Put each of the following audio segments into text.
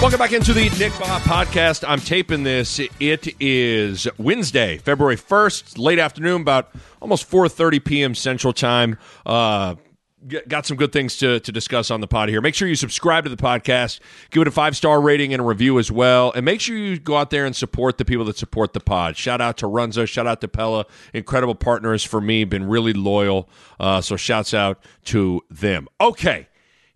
Welcome back into the Nick Bahe podcast. I'm taping this. It is Wednesday, February 1st, late afternoon, about almost 4:30 p.m. Central Time. Uh, got some good things to, to discuss on the pod here. Make sure you subscribe to the podcast, give it a five star rating and a review as well, and make sure you go out there and support the people that support the pod. Shout out to Runza, shout out to Pella, incredible partners for me, been really loyal. Uh, so shouts out to them. Okay,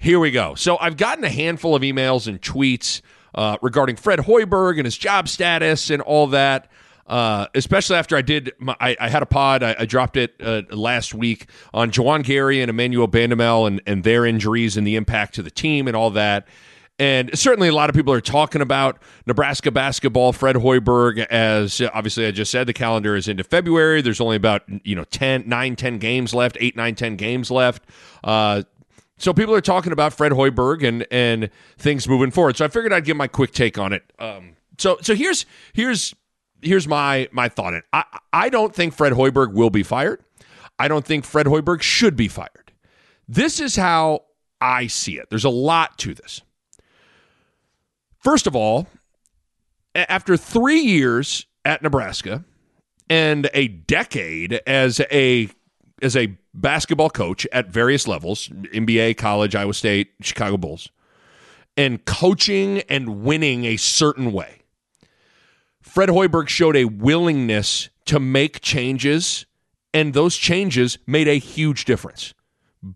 here we go. So I've gotten a handful of emails and tweets uh, regarding Fred Hoiberg and his job status and all that. Uh, especially after I did, my, I, I, had a pod. I, I dropped it uh, last week on Juwan Gary and Emmanuel Bandoumel and, and their injuries and the impact to the team and all that. And certainly, a lot of people are talking about Nebraska basketball. Fred Hoiberg, as obviously I just said, the calendar is into February. There's only about you know 10, 9, 10 games left, 8, 9, 10 games left. Uh, so people are talking about Fred Hoiberg and and things moving forward. So I figured I'd give my quick take on it. Um, so so here's here's here's my my thought. It. I I don't think Fred Hoiberg will be fired. I don't think Fred Hoiberg should be fired. This is how I see it. There's a lot to this. First of all, after three years at Nebraska and a decade as a as a basketball coach at various levels, NBA, college, Iowa State, Chicago Bulls, and coaching and winning a certain way Fred Hoiberg showed a willingness to make changes, and those changes made a huge difference.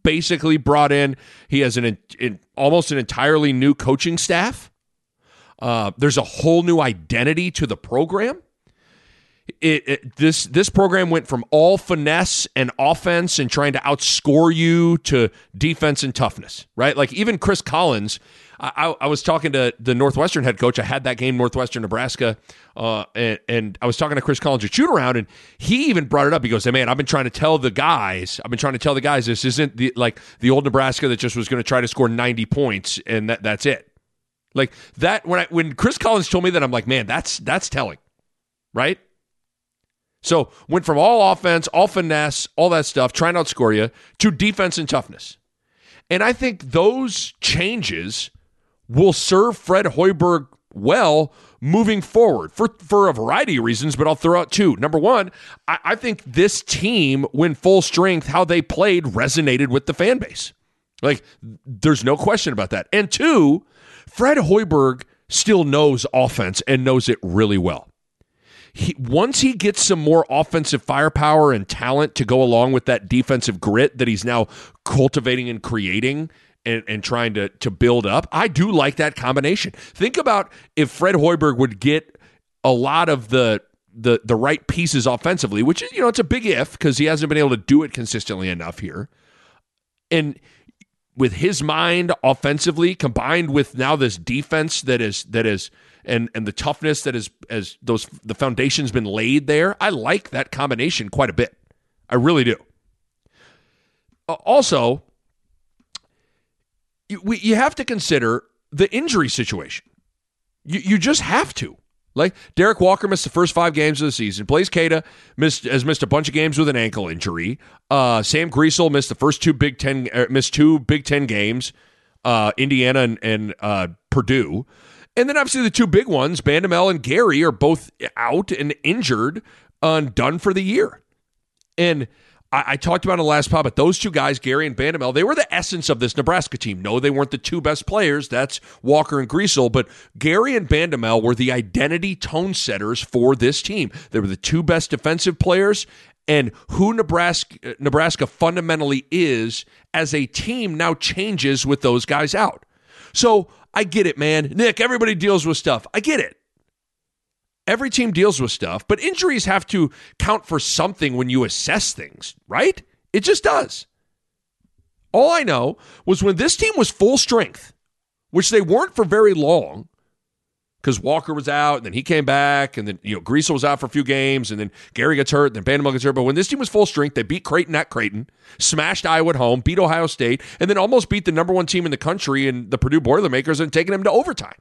Basically, brought in, he has an, an almost an entirely new coaching staff. Uh, there's a whole new identity to the program. It, it, this this program went from all finesse and offense and trying to outscore you to defense and toughness, right? Like even Chris Collins I, I, was talking to the Northwestern head coach. I had that game, Northwestern, Nebraska, uh, and, and, I was talking to Chris Collins at shoot around, and he even brought it up. He goes, "Hey, man, I've been trying to tell the guys, I've been trying to tell the guys, this isn't the like the old Nebraska that just was going to try to score ninety points, and that that's it." Like that when I when Chris Collins told me that, I'm like, man, that's that's telling, right? So went from all offense, all finesse, all that stuff, trying to outscore you, to defense and toughness. And I think those changes will serve Fred Hoiberg well moving forward for, for a variety of reasons, but I'll throw out two. Number one, I, I think this team, when full strength, how they played resonated with the fan base. Like, there's no question about that. And two, Fred Hoiberg still knows offense and knows it really well. He, once he gets some more offensive firepower and talent to go along with that defensive grit that he's now cultivating and creating and, and trying to to build up. I do like that combination. Think about if Fred Hoiberg would get a lot of the the the right pieces offensively, which is you know it's a big if because he hasn't been able to do it consistently enough here. And with his mind offensively combined with now this defense that is that is and and the toughness that is as those the foundation's been laid there, I like that combination quite a bit. I really do. Also, you, we, you have to consider the injury situation. You, you just have to. Like Derek Walker missed the first five games of the season. Blaise Keita missed has missed a bunch of games with an ankle injury. Uh, Sam Griesel missed the first two Big Ten er, missed two Big Ten games. Uh, Indiana and, and uh, Purdue, and then obviously the two big ones, Bandoumel and Gary, are both out and injured uh, and done for the year. And I, I, talked about in the last pod, but those two guys, Gary and Bandoumel, they were the essence of this Nebraska team. No, they weren't the two best players. That's Walker and Griesel, but Gary and Bandoumel were the identity tone setters for this team. They were the two best defensive players, and who Nebraska uh, Nebraska fundamentally is as a team now changes with those guys out. So I get it, man. Nick, everybody deals with stuff. I get it. Every team deals with stuff, but injuries have to count for something when you assess things, right? It just does. All I know was when this team was full strength, which they weren't for very long, because Walker was out, and then he came back, and then you know Griesel was out for a few games, and then Gary gets hurt, and then Bandoumel gets hurt. But when this team was full strength, they beat Creighton at Creighton, smashed Iowa at home, beat Ohio State, and then almost beat the number one team in the country and the Purdue Boilermakers, and taking them to overtime.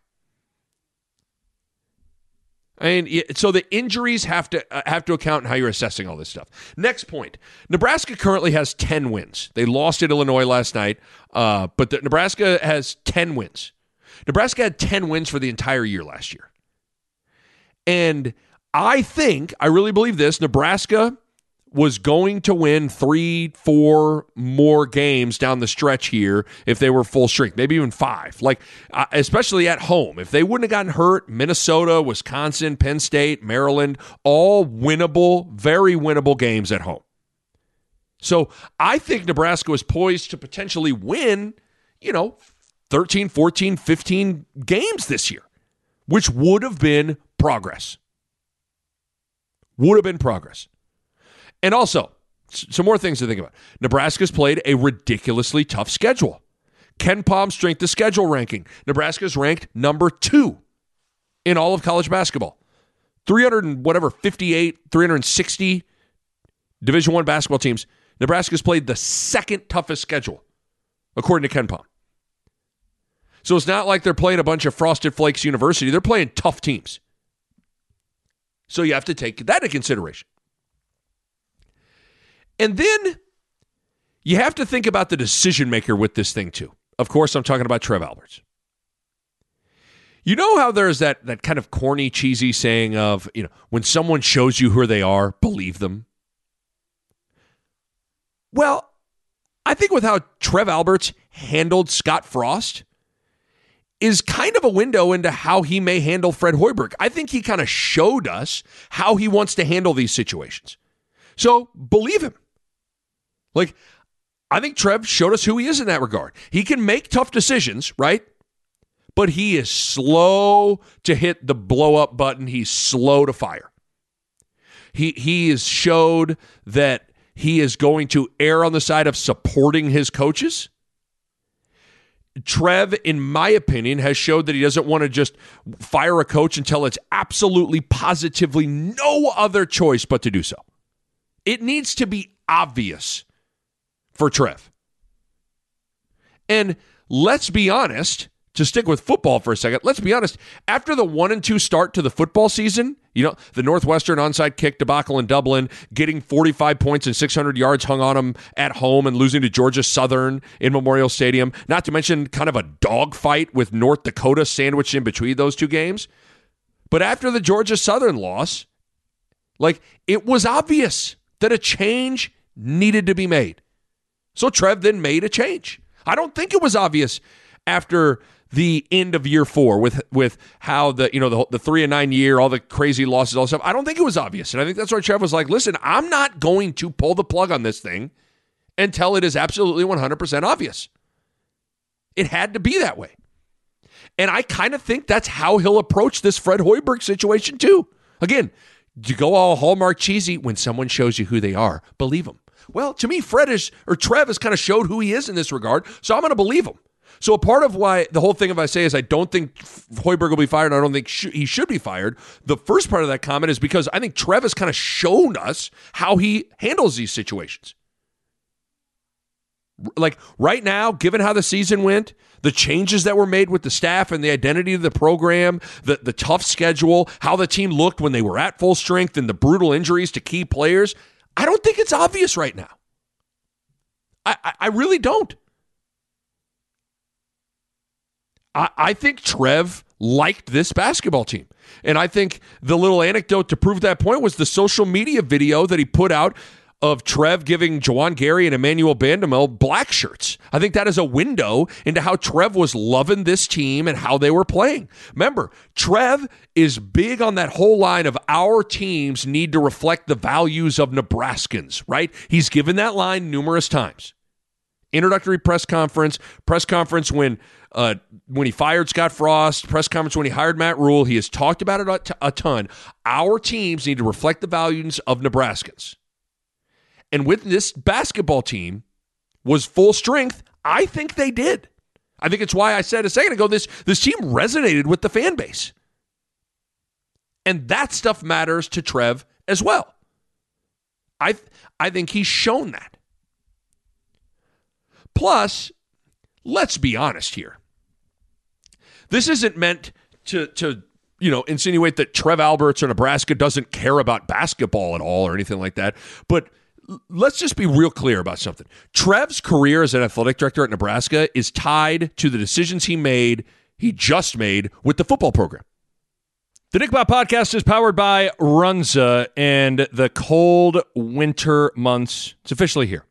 Mean, so the injuries have to uh, have to account in how you're assessing all this stuff. Next point: Nebraska currently has ten wins. They lost at Illinois last night, uh, but the, Nebraska has ten wins. Nebraska had ten wins for the entire year last year, and I think I really believe this: Nebraska was going to win three, four more games down the stretch here if they were full strength, maybe even five. Like, uh, especially at home. If they wouldn't have gotten hurt, Minnesota, Wisconsin, Penn State, Maryland, all winnable, very winnable games at home. So I think Nebraska was poised to potentially win, you know, 13, 14, 15 games this year, which would have been progress. Would have been progress. And also, some more things to think about. Nebraska's played a ridiculously tough schedule. KenPom strength of schedule ranking. Nebraska's ranked number two in all of college basketball. 300 and whatever, 58, 360 Division One basketball teams. Nebraska's played the second toughest schedule, according to KenPom. So it's not like they're playing a bunch of Frosted Flakes University. They're playing tough teams. So you have to take that into consideration. And then you have to think about the decision maker with this thing too. Of course, I'm talking about Trev Alberts. You know how there's that that kind of corny, cheesy saying of, you know, when someone shows you who they are, believe them. Well, I think with how Trev Alberts handled Scott Frost is kind of a window into how he may handle Fred Hoiberg. I think he kind of showed us how he wants to handle these situations. So believe him. Like, I think Trev showed us who he is in that regard. He can make tough decisions, right? But he is slow to hit the blow up button. He's slow to fire. He he has showed that he is going to err on the side of supporting his coaches. Trev, in my opinion, has showed that he doesn't want to just fire a coach until it's absolutely positively no other choice but to do so. It needs to be obvious for Trev. And let's be honest, to stick with football for a second, let's be honest. After the one and two start to the football season, you know, the Northwestern onside kick debacle in Dublin, getting 45 points and 600 yards hung on them at home and losing to Georgia Southern in Memorial Stadium, not to mention kind of a dogfight with North Dakota sandwiched in between those two games. But after the Georgia Southern loss, like it was obvious that a change needed to be made. So Trev then made a change. I don't think it was obvious after the end of year four with with how the you know the, the three and nine year all the crazy losses all stuff. I don't think it was obvious. And i think that's why trev was like listen i'm not going to pull the plug on this thing until it is absolutely 100% obvious. It had to be that way. And i kind of think that's how he'll approach this fred hoiberg situation too. Again you go all hallmark cheesy when someone shows you who they are believe them well, to me, Fred is or Trev has kind of showed who he is in this regard, so I'm going to believe him. So a part of why the whole thing of I say is I don't think Hoiberg will be fired. I don't think sh- he should be fired. The first part of that comment is because I think Trev has kind of shown us how he handles these situations. Like right now, given how the season went, the changes that were made with the staff and the identity of the program, the, the tough schedule, how the team looked when they were at full strength, and the brutal injuries to key players, I don't think it's obvious right now. I, I, I really don't. I, I think Trev liked this basketball team. And I think the little anecdote to prove that point was the social media video that he put out of Trev giving Juwan Gary and Emmanuel Bandoumel black shirts. I think that is a window into how Trev was loving this team and how they were playing. Remember, Trev is big on that whole line of our teams need to reflect the values of Nebraskans, right? He's given that line numerous times. Introductory press conference, press conference when uh, when he fired Scott Frost, press conference when he hired Matt Rhule, He has talked about it a ton. Our teams need to reflect the values of Nebraskans. And with this basketball team was full strength, I think they did. I think it's why I said a second ago this this team resonated with the fan base. And that stuff matters to Trev as well. I I think he's shown that. Plus, let's be honest here. This isn't meant to to you know insinuate that Trev Alberts or Nebraska doesn't care about basketball at all or anything like that. But let's just be real clear about something. Trev's career as an athletic director at Nebraska is tied to the decisions he made, he just made with the football program. The Nick Bahe podcast is powered by Runza and the cold winter months. It's officially here.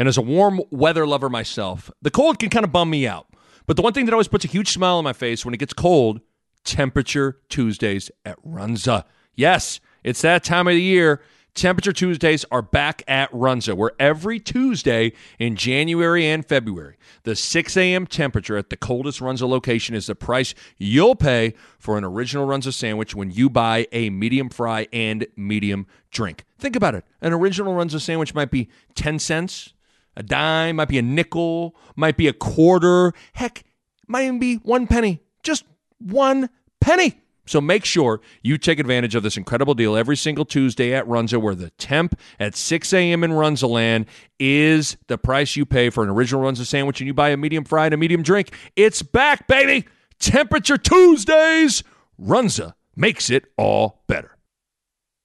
And as a warm weather lover myself, the cold can kind of bum me out. But the one thing that always puts a huge smile on my face when it gets cold, temperature Tuesdays at Runza. Yes, it's that time of the year. Temperature Tuesdays are back at Runza, where every Tuesday in January and February, the 6 a.m. temperature at the coldest Runza location is the price you'll pay for an original Runza sandwich when you buy a medium fry and medium drink. Think about it. An original Runza sandwich might be 10 cents, a dime, might be a nickel, might be a quarter, heck, might even be one penny. Just one penny. So make sure you take advantage of this incredible deal every single Tuesday at Runza, where the temp at 6 a.m. in Runza land is the price you pay for an original Runza sandwich and you buy a medium fry and a medium drink. It's back, baby! Temperature Tuesdays! Runza makes it all better.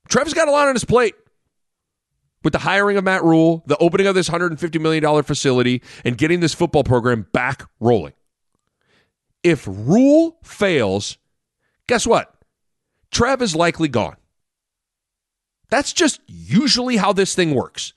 Trev's got a lot on his plate with the hiring of Matt Rhule, the opening of this $150 million facility, and getting this football program back rolling. If Rhule fails, Guess what? Trev is likely gone. That's just usually how this thing works.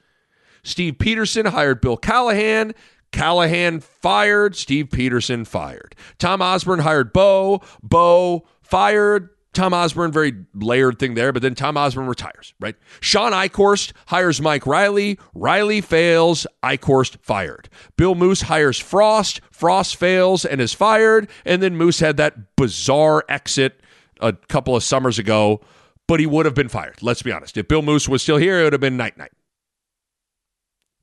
Steve Pederson hired Bill Callahan. Callahan fired. Steve Pederson fired. Tom Osborne hired Bo. Bo fired. Tom Osborne, very layered thing there, but then Tom Osborne retires, right? Shawn Eichorst hires Mike Riley. Riley fails. Eichorst fired. Bill Moos hires Frost. Frost fails and is fired. And then Moos had that bizarre exit a couple of summers ago, but he would have been fired. Let's be honest. If Bill Moos was still here, it would have been night night.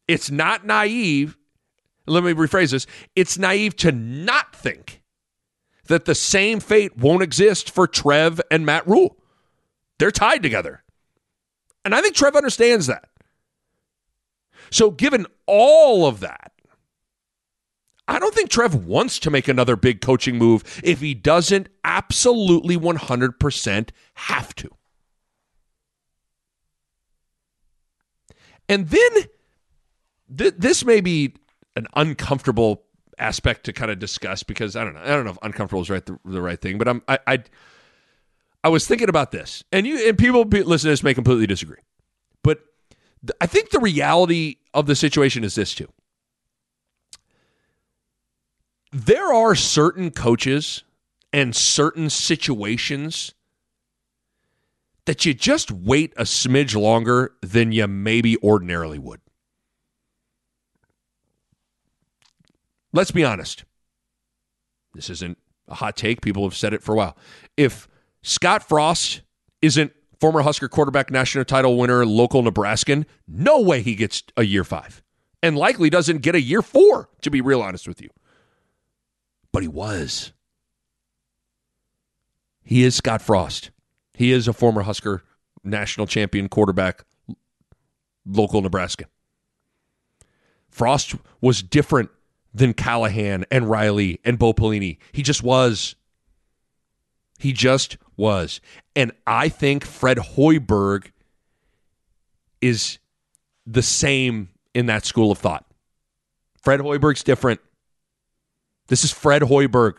It's not naive. Let me rephrase this. It's naive to not think that the same fate won't exist for Trev and Matt Rhule. They're tied together. And I think Trev understands that. So, given all of that, I don't think Trev wants to make another big coaching move if he doesn't absolutely 100% have to. And then th- this may be an uncomfortable aspect to kind of discuss because I don't know. I don't know if uncomfortable is right the, the right thing, but I'm I, I I was thinking about this, and you and people listen to this may completely disagree, but th- I think the reality of the situation is this too. There are certain coaches and certain situations that you just wait a smidge longer than you maybe ordinarily would. Let's be honest. This isn't a hot take. People have said it for a while. If Scott Frost isn't former Husker quarterback, national title winner, local Nebraskan, no way he gets a year five. And likely doesn't get a year four, to be real honest with you. But he was. He is Scott Frost. He is a former Husker national champion quarterback, local Nebraska. Frost was different than Callahan and Riley and Bo Pelini. He just was. He just was. And I think Fred Hoiberg is the same in that school of thought. Fred Hoiberg's different. This is Fred Hoiberg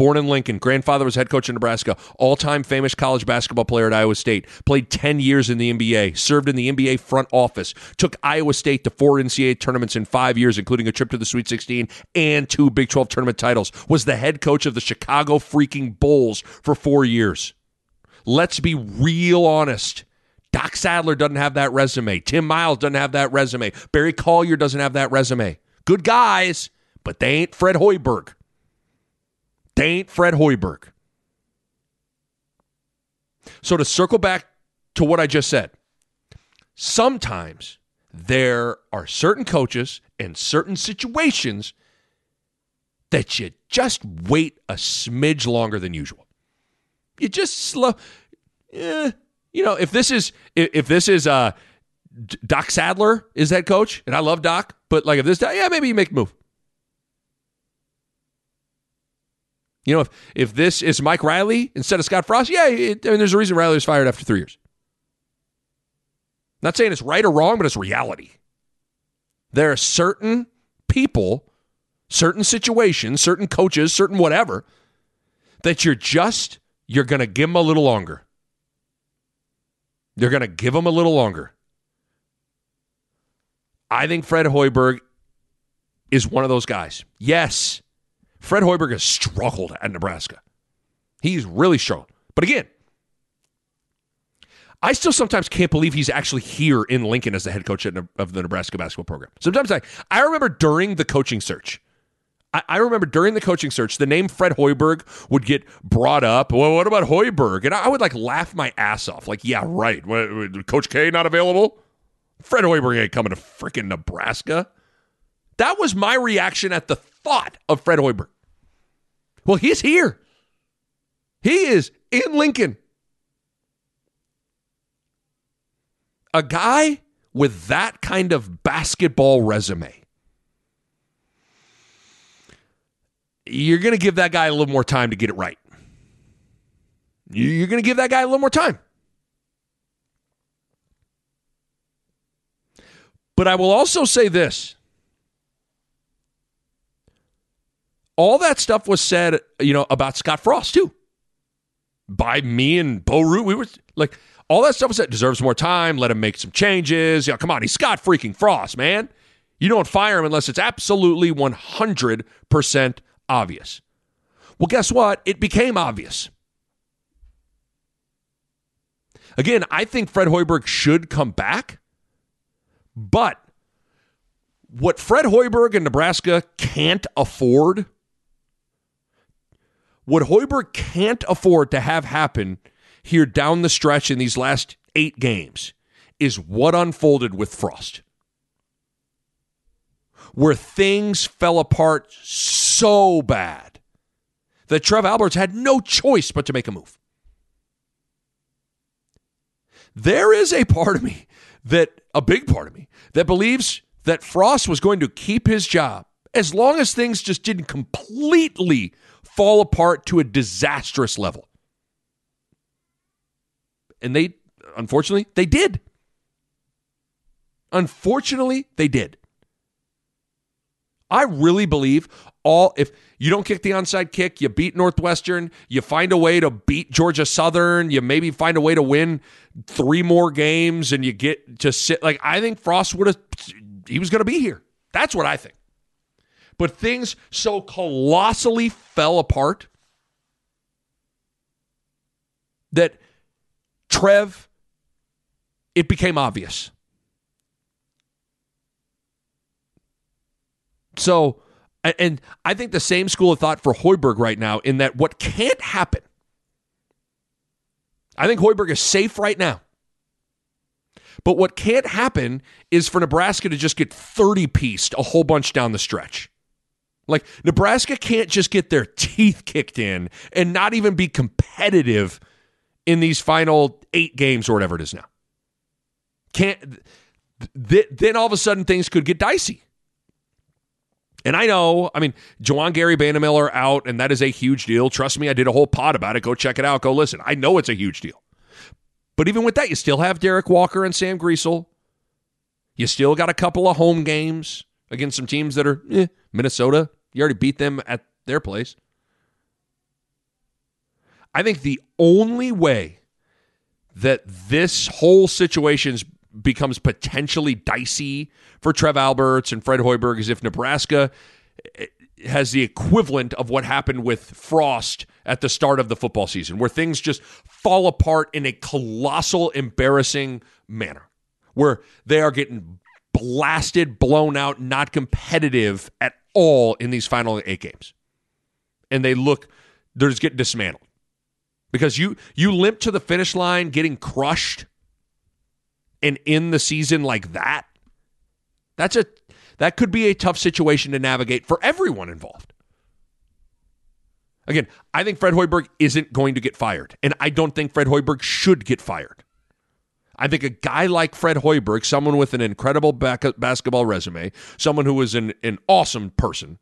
born in Lincoln, grandfather was head coach in Nebraska, all time famous college basketball player at Iowa State, played 10 years in the NBA, served in the NBA front office, took Iowa State to four NCAA tournaments in five years, including a trip to the Sweet 16 and two Big 12 tournament titles, was the head coach of the Chicago freaking Bulls for four years. Let's be real honest. Doc Sadler doesn't have that resume. Tim Miles doesn't have that resume. Barry Collier doesn't have that resume. Good guys, but they ain't Fred Hoiberg. They ain't Fred Hoiberg. So to circle back to what I just said, sometimes there are certain coaches and certain situations that you just wait a smidge longer than usual. You just slow. Eh, you know, if this is if this is uh Doc Sadler is head coach, and I love Doc, but like if this, yeah, maybe you make a move. You know, if if this is Mike Riley instead of Scott Frost, yeah, it, I mean, there's a reason Riley was fired after three years. Not saying it's right or wrong, but it's reality. There are certain people, certain situations, certain coaches, certain whatever that you're just you're going to give them a little longer. You're going to give them a little longer. I think Fred Hoiberg is one of those guys. Yes, Fred Hoiberg has struggled at Nebraska. He's really struggled. But again, I still sometimes can't believe he's actually here in Lincoln as the head coach of the Nebraska basketball program. Sometimes I, I remember during the coaching search, I, I remember during the coaching search, the name Fred Hoiberg would get brought up. Well, what about Hoiberg? And I would like laugh my ass off. Like, yeah, right. Coach K not available? Fred Hoiberg ain't coming to freaking Nebraska. That was my reaction at the thought of Fred Hoiberg. Well, he's here. He is in Lincoln. A guy with that kind of basketball resume. You're going to give that guy a little more time to get it right. You're going to give that guy a little more time. But I will also say this. All that stuff was said, you know, about Scott Frost too. By me and Bo Ruud. We were like, all that stuff was said, deserves more time, let him make some changes. Yeah, come on, he's Scott freaking Frost, man. You don't fire him unless it's absolutely 100% obvious. Well, guess what? It became obvious. Again, I think Fred Hoiberg should come back. But what Fred Hoiberg and Nebraska can't afford, what Hoiberg can't afford to have happen here down the stretch in these last eight games is what unfolded with Frost. Where things fell apart so bad that Trev Alberts had no choice but to make a move. There is a part of me that a big part of me that believes that Frost was going to keep his job as long as things just didn't completely fall apart to a disastrous level. And they, unfortunately, they did. Unfortunately, they did. I really believe all if you don't kick the onside kick, you beat Northwestern, you find a way to beat Georgia Southern, you maybe find a way to win three more games and you get to sit like I think Frost would have he was going to be here. That's what I think. But things so colossally fell apart that Trev it became obvious. So and I think the same school of thought for Hoiberg right now, in that what can't happen, I think Hoiberg is safe right now. But what can't happen is for Nebraska to just get 30 pieced a whole bunch down the stretch. Like, Nebraska can't just get their teeth kicked in and not even be competitive in these final eight games or whatever it is now. Can't, th- then all of a sudden things could get dicey. And I know, I mean, Juwan Gary Miller out, and that is a huge deal. Trust me, I did a whole pod about it. Go check it out. Go listen. I know it's a huge deal. But even with that, you still have Derek Walker and Sam Griesel. You still got a couple of home games against some teams that are eh, Minnesota. You already beat them at their place. I think the only way that this whole situation becomes potentially dicey for Trev Alberts and Fred Hoiberg is if Nebraska eh, has the equivalent of what happened with Frost at the start of the football season, where things just fall apart in a colossal, embarrassing manner, where they are getting blasted, blown out, not competitive at all in these final eight games. And they look, they're just getting dismantled. Because you you limp to the finish line getting crushed and in the season like that That's a that could be a tough situation to navigate for everyone involved. Again, I think Fred Hoiberg isn't going to get fired, and I don't think Fred Hoiberg should get fired. I think a guy like Fred Hoiberg, someone with an incredible back- basketball resume, someone who is an, an awesome person,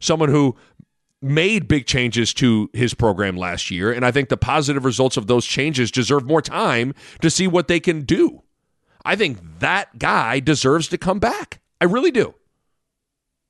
someone who made big changes to his program last year, and I think the positive results of those changes deserve more time to see what they can do. I think that guy deserves to come back. I really do.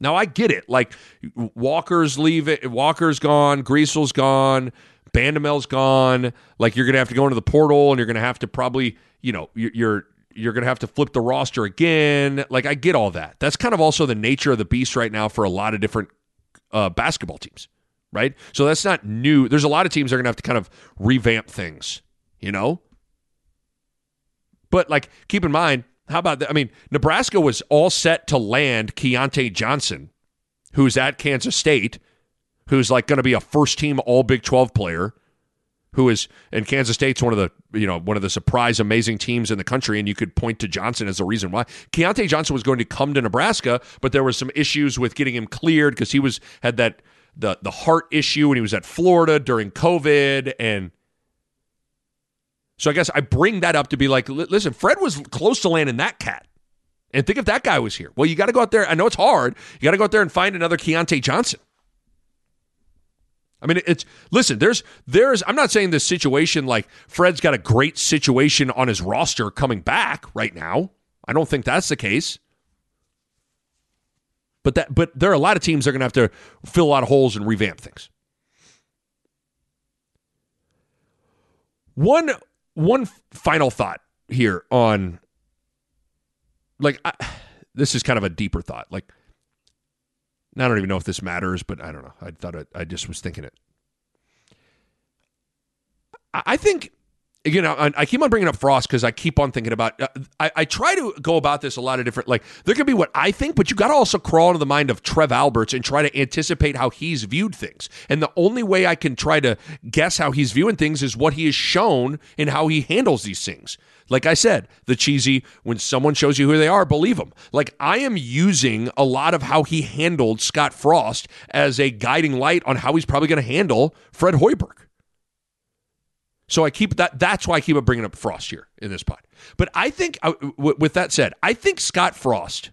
Now I get it. Like Walker's leave it, Walker's gone, Griesel's gone, Bandoumel's gone. Like you're gonna have to go into the portal, and you're gonna have to probably, you know, you're you're to have to flip the roster again. Like, I get all that. That's kind of also the nature of the beast right now for a lot of different uh, basketball teams, right? So that's not new. There's a lot of teams that are to have to kind of revamp things, you know? But, like, keep in mind, how about that? I mean, Nebraska was all set to land Keyontae Johnson, who's at Kansas State, who's like going to be a first team All Big 12 player who is and Kansas State's one of the you know one of the surprise amazing teams in the country, and you could point to Johnson as the reason why. Keyontae Johnson was going to come to Nebraska, but there was some issues with getting him cleared because he was had that the the heart issue when he was at Florida during COVID, and so I guess I bring that up to be like, listen, Fred was close to landing that cat. And think if that guy was here. Well, you got to go out there. I know it's hard. You got to go out there and find another Keyontae Johnson. I mean, it's listen. There's, there's. I'm not saying this situation like Fred's got a great situation on his roster coming back right now. I don't think that's the case. But that, but there are a lot of teams that are going to have to fill a lot of holes and revamp things. One, one final thought here on, like, I, this is kind of a deeper thought. Like, I don't even know if this matters, but I don't know. I thought it, I just was thinking it. I think you know, I keep on bringing up Frost because I keep on thinking about. Uh, I, I, try to go about this a lot of different. Like there could be what I think, but you got to also crawl into the mind of Trev Alberts and try to anticipate how he's viewed things. And the only way I can try to guess how he's viewing things is what he has shown and how he handles these things. Like I said, the cheesy when someone shows you who they are, believe them. Like I am using a lot of how he handled Scott Frost as a guiding light on how he's probably going to handle Fred Hoiberg. So I keep that. That's why I keep bringing up Frost here in this pod. But I think, uh, with that said, I think Scott Frost,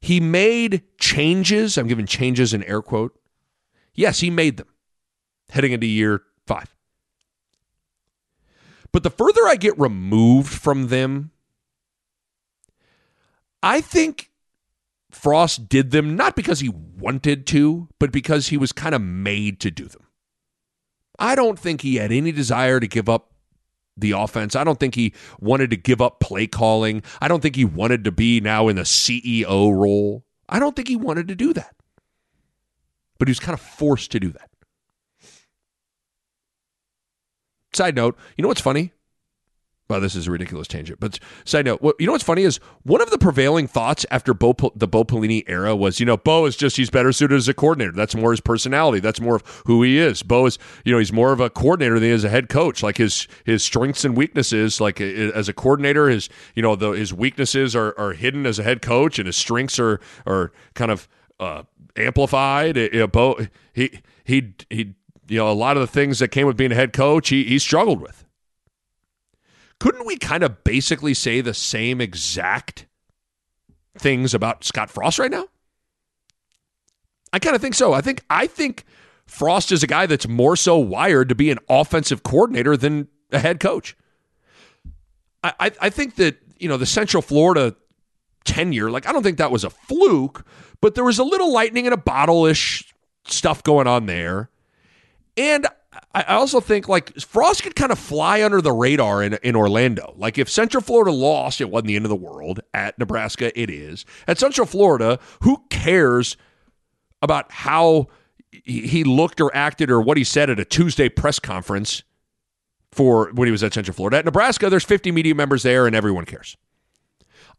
he made changes. I'm giving changes in air quote. Yes, he made them heading into year five. But the further I get removed from them, I think Frost did them not because he wanted to, but because he was kind of made to do them. I don't think he had any desire to give up the offense. I don't think he wanted to give up play calling. I don't think he wanted to be now in the CEO role. I don't think he wanted to do that. But he was kind of forced to do that. Side note, you know what's funny? Well, this is a ridiculous tangent, but side note, you know what's funny is one of the prevailing thoughts after Bo, the Bo Pelini era was, you know, Bo is just he's better suited as a coordinator. That's more his personality. That's more of who he is. Bo is, you know, he's more of a coordinator than he is a head coach. Like his his strengths and weaknesses, like as a coordinator, his you know the, his weaknesses are are hidden as a head coach, and his strengths are are kind of uh, amplified. You know, Bo he he he you know a lot of the things that came with being a head coach, he he struggled with couldn't we kind of basically say the same exact things about Scott Frost right now? I kind of think so. I think I think Frost is a guy that's more so wired to be an offensive coordinator than a head coach. I, I, I think that, you know, the Central Florida tenure, like I don't think that was a fluke, but there was a little lightning in a bottle ish stuff going on there. And I also think like Frost could kind of fly under the radar in, in Orlando. Like if Central Florida lost, it wasn't the end of the world. At Nebraska, it is. At Central Florida, who cares about how he looked or acted or what he said at a Tuesday press conference for when he was at Central Florida? At Nebraska, there's 50 media members there and everyone cares.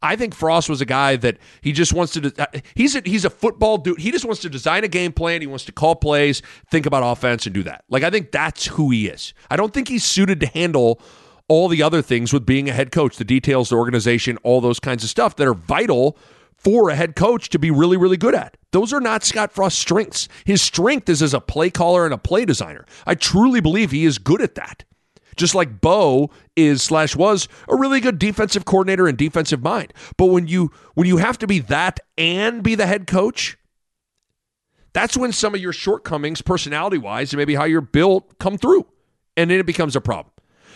I think Frost was a guy that he just wants to. Uh, he's a, he's a football dude. He just wants to design a game plan. He wants to call plays, think about offense, and do that. Like I think that's who he is. I don't think he's suited to handle all the other things with being a head coach, the details, the organization, all those kinds of stuff that are vital for a head coach to be really, really good at. Those are not Scott Frost's strengths. His strength is as a play caller and a play designer. I truly believe he is good at that just like Bo is slash was a really good defensive coordinator and defensive mind. But when you when you have to be that and be the head coach, that's when some of your shortcomings, personality wise, and maybe how you're built, come through, and then it becomes a problem.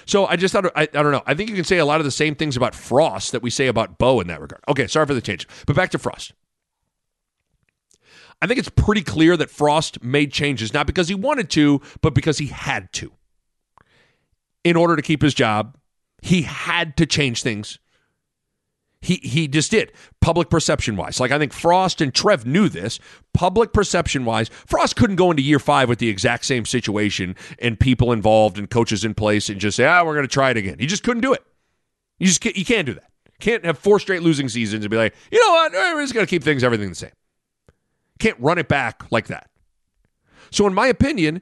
So I just thought I, I don't know. I think you can say a lot of the same things about Frost that we say about Bo in that regard. Okay, sorry for the change, but back to Frost. I think it's pretty clear that Frost made changes not because he wanted to, but because he had to in order to keep his job. He had to change things. He he just did. Public perception wise. Like I think Frost and Trev knew this. Public perception wise, Frost couldn't go into year five with the exact same situation and people involved and coaches in place and just say, ah, we're gonna try it again. He just couldn't do it. You just can't, you can't do that. Can't have four straight losing seasons and be like, you know what, we're just gonna keep things everything the same. Can't run it back like that. So in my opinion,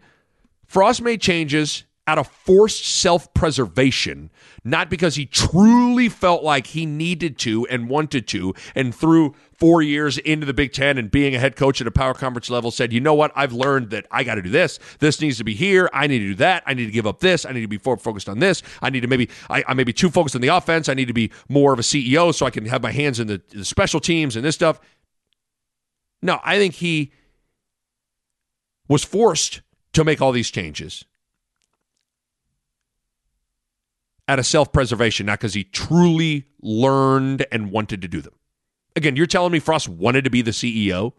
Frost made changes out of forced self preservation, not because he truly felt like he needed to and wanted to, and through four years into the Big Ten and being a head coach at a power conference level, said, you know what, I've learned that I got to do this. This needs to be here. I need to do that. I need to give up this. I need to be focused on this. I need to maybe, I, I may be too focused on the offense. I need to be more of a CEO so I can have my hands in the, the special teams and this stuff. No, I think he was forced to make all these changes out of self preservation, not because he truly learned and wanted to do them. Again, you're telling me Frost wanted to be the CEO?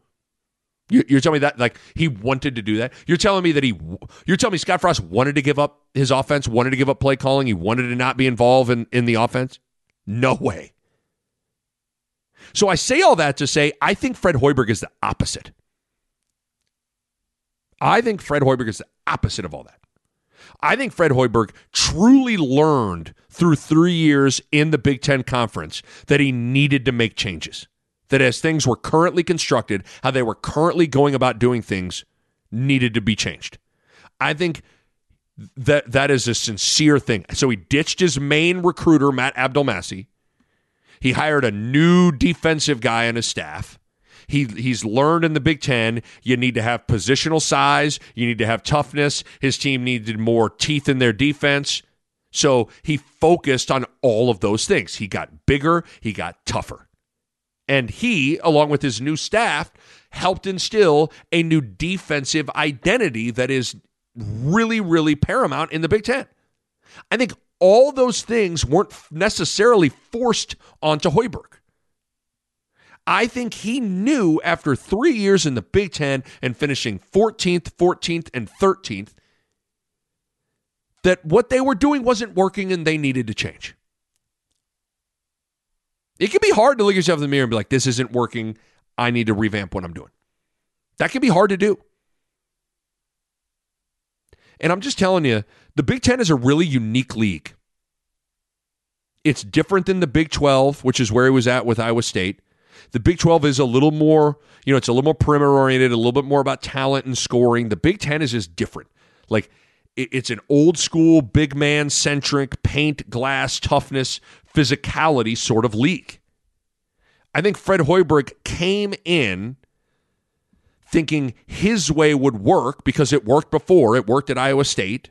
You're telling me that like he wanted to do that. You're telling me that he. You're telling me Scott Frost wanted to give up his offense, wanted to give up play calling, he wanted to not be involved in in the offense. No way. So I say all that to say I think Fred Hoiberg is the opposite. I think Fred Hoiberg is the opposite of all that. I think Fred Hoiberg truly learned through three years in the Big Ten Conference that he needed to make changes. That as things were currently constructed, how they were currently going about doing things needed to be changed. I think that that is a sincere thing. So he ditched his main recruiter, Matt Abdelmassih. He hired a new defensive guy on his staff. He he's learned in the Big Ten you need to have positional size, you need to have toughness. His team needed more teeth in their defense. So he focused on all of those things. He got bigger, he got tougher. And he, along with his new staff, helped instill a new defensive identity that is really, really paramount in the Big Ten. I think all those things weren't necessarily forced onto Hoiberg. I think he knew after three years in the Big Ten and finishing 14th, 14th, and 13th that what they were doing wasn't working and they needed to change. It can be hard to look yourself in the mirror and be like, this isn't working. I need to revamp what I'm doing. That can be hard to do. And I'm just telling you, the Big Ten is a really unique league. It's different than the Big 12, which is where he was at with Iowa State. The Big 12 is a little more, you know, it's a little more perimeter oriented, a little bit more about talent and scoring. The Big 10 is just different. Like it's an old school, big man centric, paint, glass, toughness, physicality sort of league. I think Fred Hoiberg came in thinking his way would work because it worked before. It worked at Iowa State,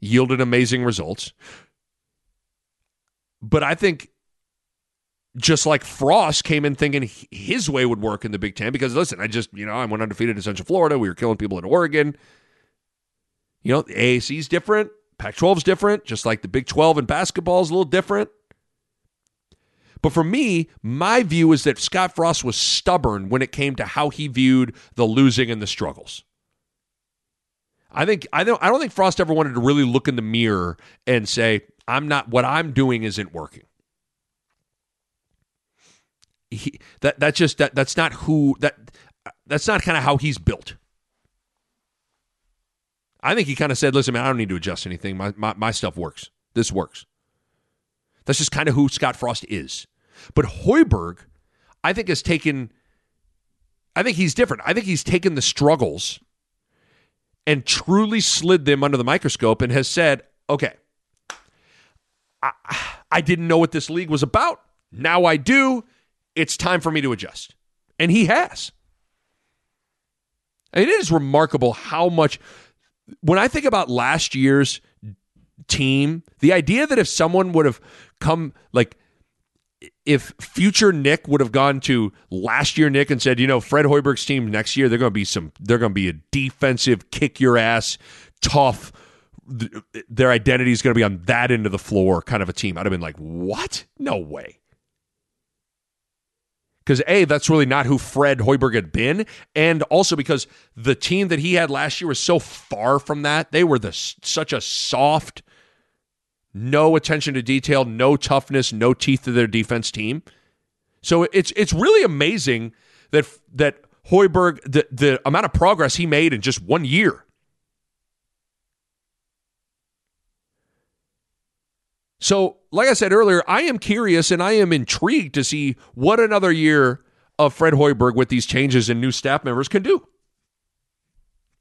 yielded amazing results. But I think just like Frost came in thinking his way would work in the Big Ten because listen, I just you know I went undefeated in Central Florida. We were killing people in Oregon. You know, the AAC is different. Pac-12 is different. Just like the Big 12 in basketball is a little different. But for me, my view is that Scott Frost was stubborn when it came to how he viewed the losing and the struggles. I think I don't I don't think Frost ever wanted to really look in the mirror and say, I'm not what I'm doing isn't working. That that's just that that's not who that that's not kind of how he's built. I think he kind of said, listen, man, I don't need to adjust anything. My, my, my stuff works. This works. That's just kind of who Scott Frost is. But Hoiberg, I think, has taken, I think he's different. I think he's taken the struggles and truly slid them under the microscope and has said, okay, I, I didn't know what this league was about. Now I do. It's time for me to adjust. And he has. it is remarkable how much, when I think about last year's team, the idea that if someone would have come, like, if future Nick would have gone to last year Nick and said, you know, Fred Hoiberg's team next year, they're going to be some, they're going to be a defensive, kick your ass, tough. Their identity is going to be on that end of the floor kind of a team. I'd have been like, what? No way. Because A, that's really not who Fred Hoiberg had been. And also because the team that he had last year was so far from that. They were the such a soft, no attention to detail, no toughness, no teeth to their defense team. So it's it's really amazing that that Hoiberg the the amount of progress he made in just one year. So, like I said earlier, I am curious and I am intrigued to see what another year of Fred Hoiberg with these changes and new staff members can do.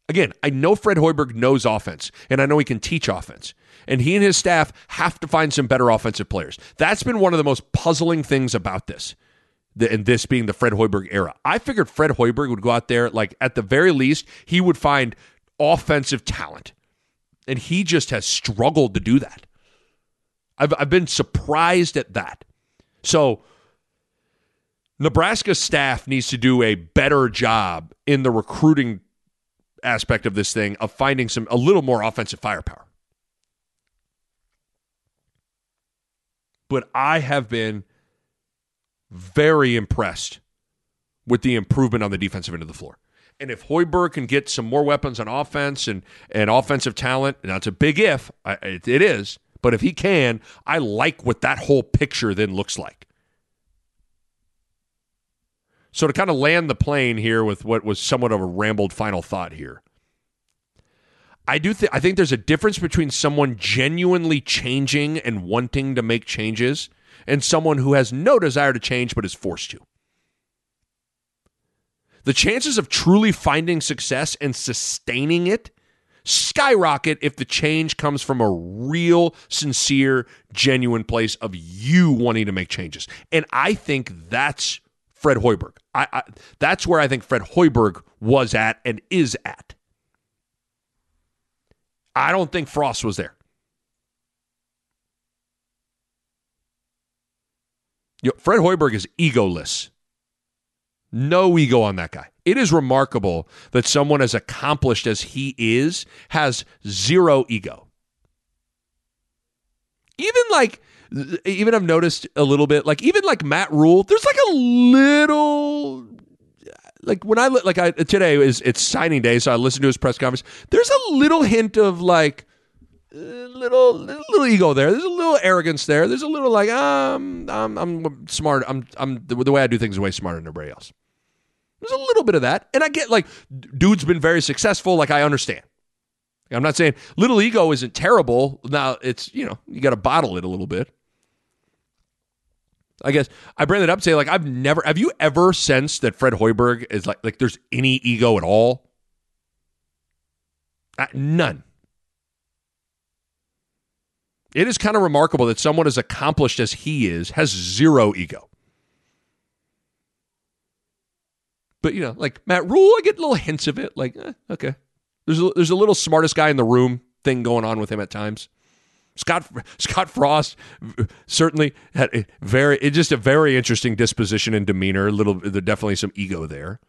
Again, I know Fred Hoiberg knows offense and I know he can teach offense and he and his staff have to find some better offensive players. That's been one of the most puzzling things about this. And this being the Fred Hoiberg era. I figured Fred Hoiberg would go out there, like at the very least, he would find offensive talent. And he just has struggled to do that. I've, I've been surprised at that. So, Nebraska staff needs to do a better job in the recruiting aspect of this thing of finding some a little more offensive firepower. but I have been very impressed with the improvement on the defensive end of the floor. And if Hoiberg can get some more weapons on offense and, and offensive talent, now it's a big if, it, it is, but if he can, I like what that whole picture then looks like. So to kind of land the plane here with what was somewhat of a rambled final thought here. I do I think there's a difference between someone genuinely changing and wanting to make changes and someone who has no desire to change but is forced to. The chances of truly finding success and sustaining it skyrocket if the change comes from a real, sincere, genuine place of you wanting to make changes. And I think that's Fred Hoiberg. I, I that's where I think Fred Hoiberg was at and is at. I don't think Frost was there. You know, Fred Hoiberg is egoless. No ego on that guy. It is remarkable that someone as accomplished as he is has zero ego. Even like, even I've noticed a little bit, like even like Matt Rhule, there's like a little like when I like I today is it's signing day, so I listened to his press conference. There's a little hint of like little little ego there. There's a little arrogance there. There's a little like um I'm I'm smart. I'm I'm the, the way I do things is way smarter than everybody else. There's a little bit of that, and I get like dude's been very successful. Like I understand. I'm not saying little ego isn't terrible. Now it's you know you got to bottle it a little bit. I guess I bring it up to say like I've never have you ever sensed that Fred Hoiberg is like like there's any ego at all? Uh, none. It is kind of remarkable that someone as accomplished as he is has zero ego. But you know, like Matt Rhule, I get little hints of it. Like, eh, okay, there's a, there's a little smartest guy in the room thing going on with him at times. Scott Scott Frost certainly had a very just a very interesting disposition and demeanor. A little, there's definitely some ego there,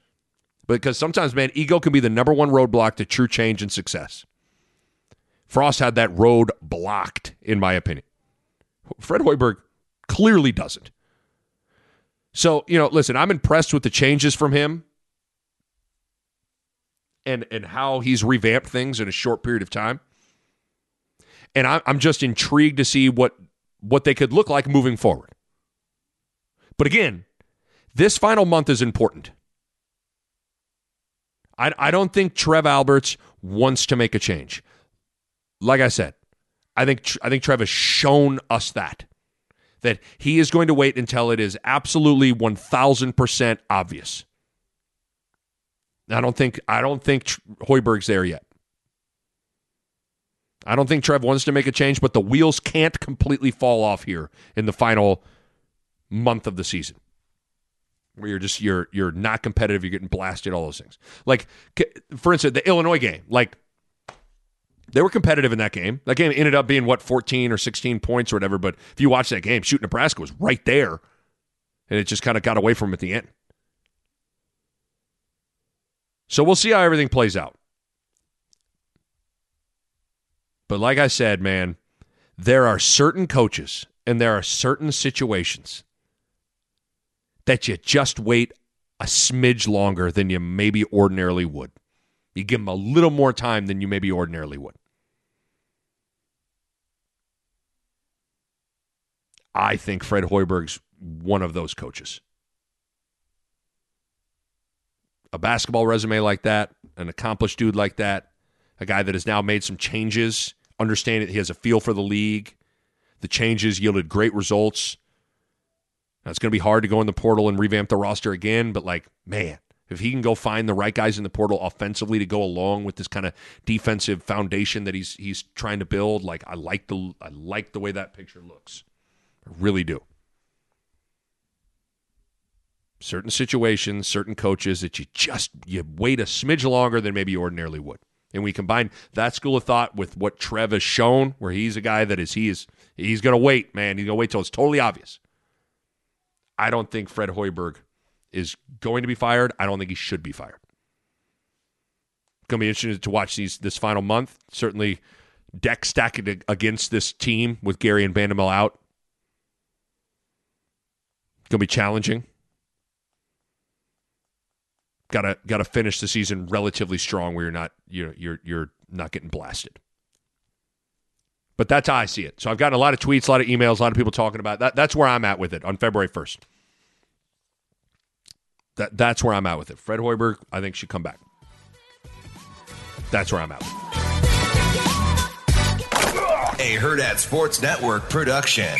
because sometimes, man, ego can be the number one roadblock to true change and success. Frost had that road blocked, in my opinion. Fred Hoiberg clearly doesn't. So you know, listen, I'm impressed with the changes from him. And, and how he's revamped things in a short period of time and I, I'm just intrigued to see what what they could look like moving forward. But again, this final month is important. I, I don't think Trev Alberts wants to make a change. Like I said, I think I think Trev has shown us that that he is going to wait until it is absolutely 1000% obvious. I don't think I don't think Hoiberg's there yet. I don't think Trev wants to make a change, but the wheels can't completely fall off here in the final month of the season. Where you're just you're you're not competitive, you're getting blasted, all those things. Like for instance, the Illinois game, like they were competitive in that game. That game ended up being what 14 or 16 points or whatever, but if you watch that game, shoot Nebraska was right there. And it just kind of got away from them at the end. So we'll see how everything plays out. But like I said, man, there are certain coaches and there are certain situations that you just wait a smidge longer than you maybe ordinarily would. You give them a little more time than you maybe ordinarily would. I think Fred Hoiberg's one of those coaches. A basketball resume like that, an accomplished dude like that, a guy that has now made some changes, understand understanding he has a feel for the league. The changes yielded great results. Now, it's going to be hard to go in the portal and revamp the roster again, but like, man, if he can go find the right guys in the portal offensively to go along with this kind of defensive foundation that he's he's trying to build, like I like the I like the way that picture looks. I really do. Certain situations, certain coaches that you just you wait a smidge longer than maybe you ordinarily would and we combine that school of thought with what Trev has shown, where he's a guy that is he is he's to wait, man. He's to wait till it's totally obvious. I don't think Fred Hoiberg is going to be fired. I don't think he should be fired. To be interesting to watch these this final month. Certainly, deck stacked against this team with Gary and Bandoumel out. Going to be challenging gotta gotta finish the season relatively strong where you're not you're you're you're not getting blasted. But that's how I see it. So I've gotten a lot of tweets, a lot of emails, a lot of people talking about it. that. That's where I'm at with it on February 1st. That that's where I'm at with it. Fred Hoiberg, I think should come back. That's where I'm at. A Hurrdat Sports Network production.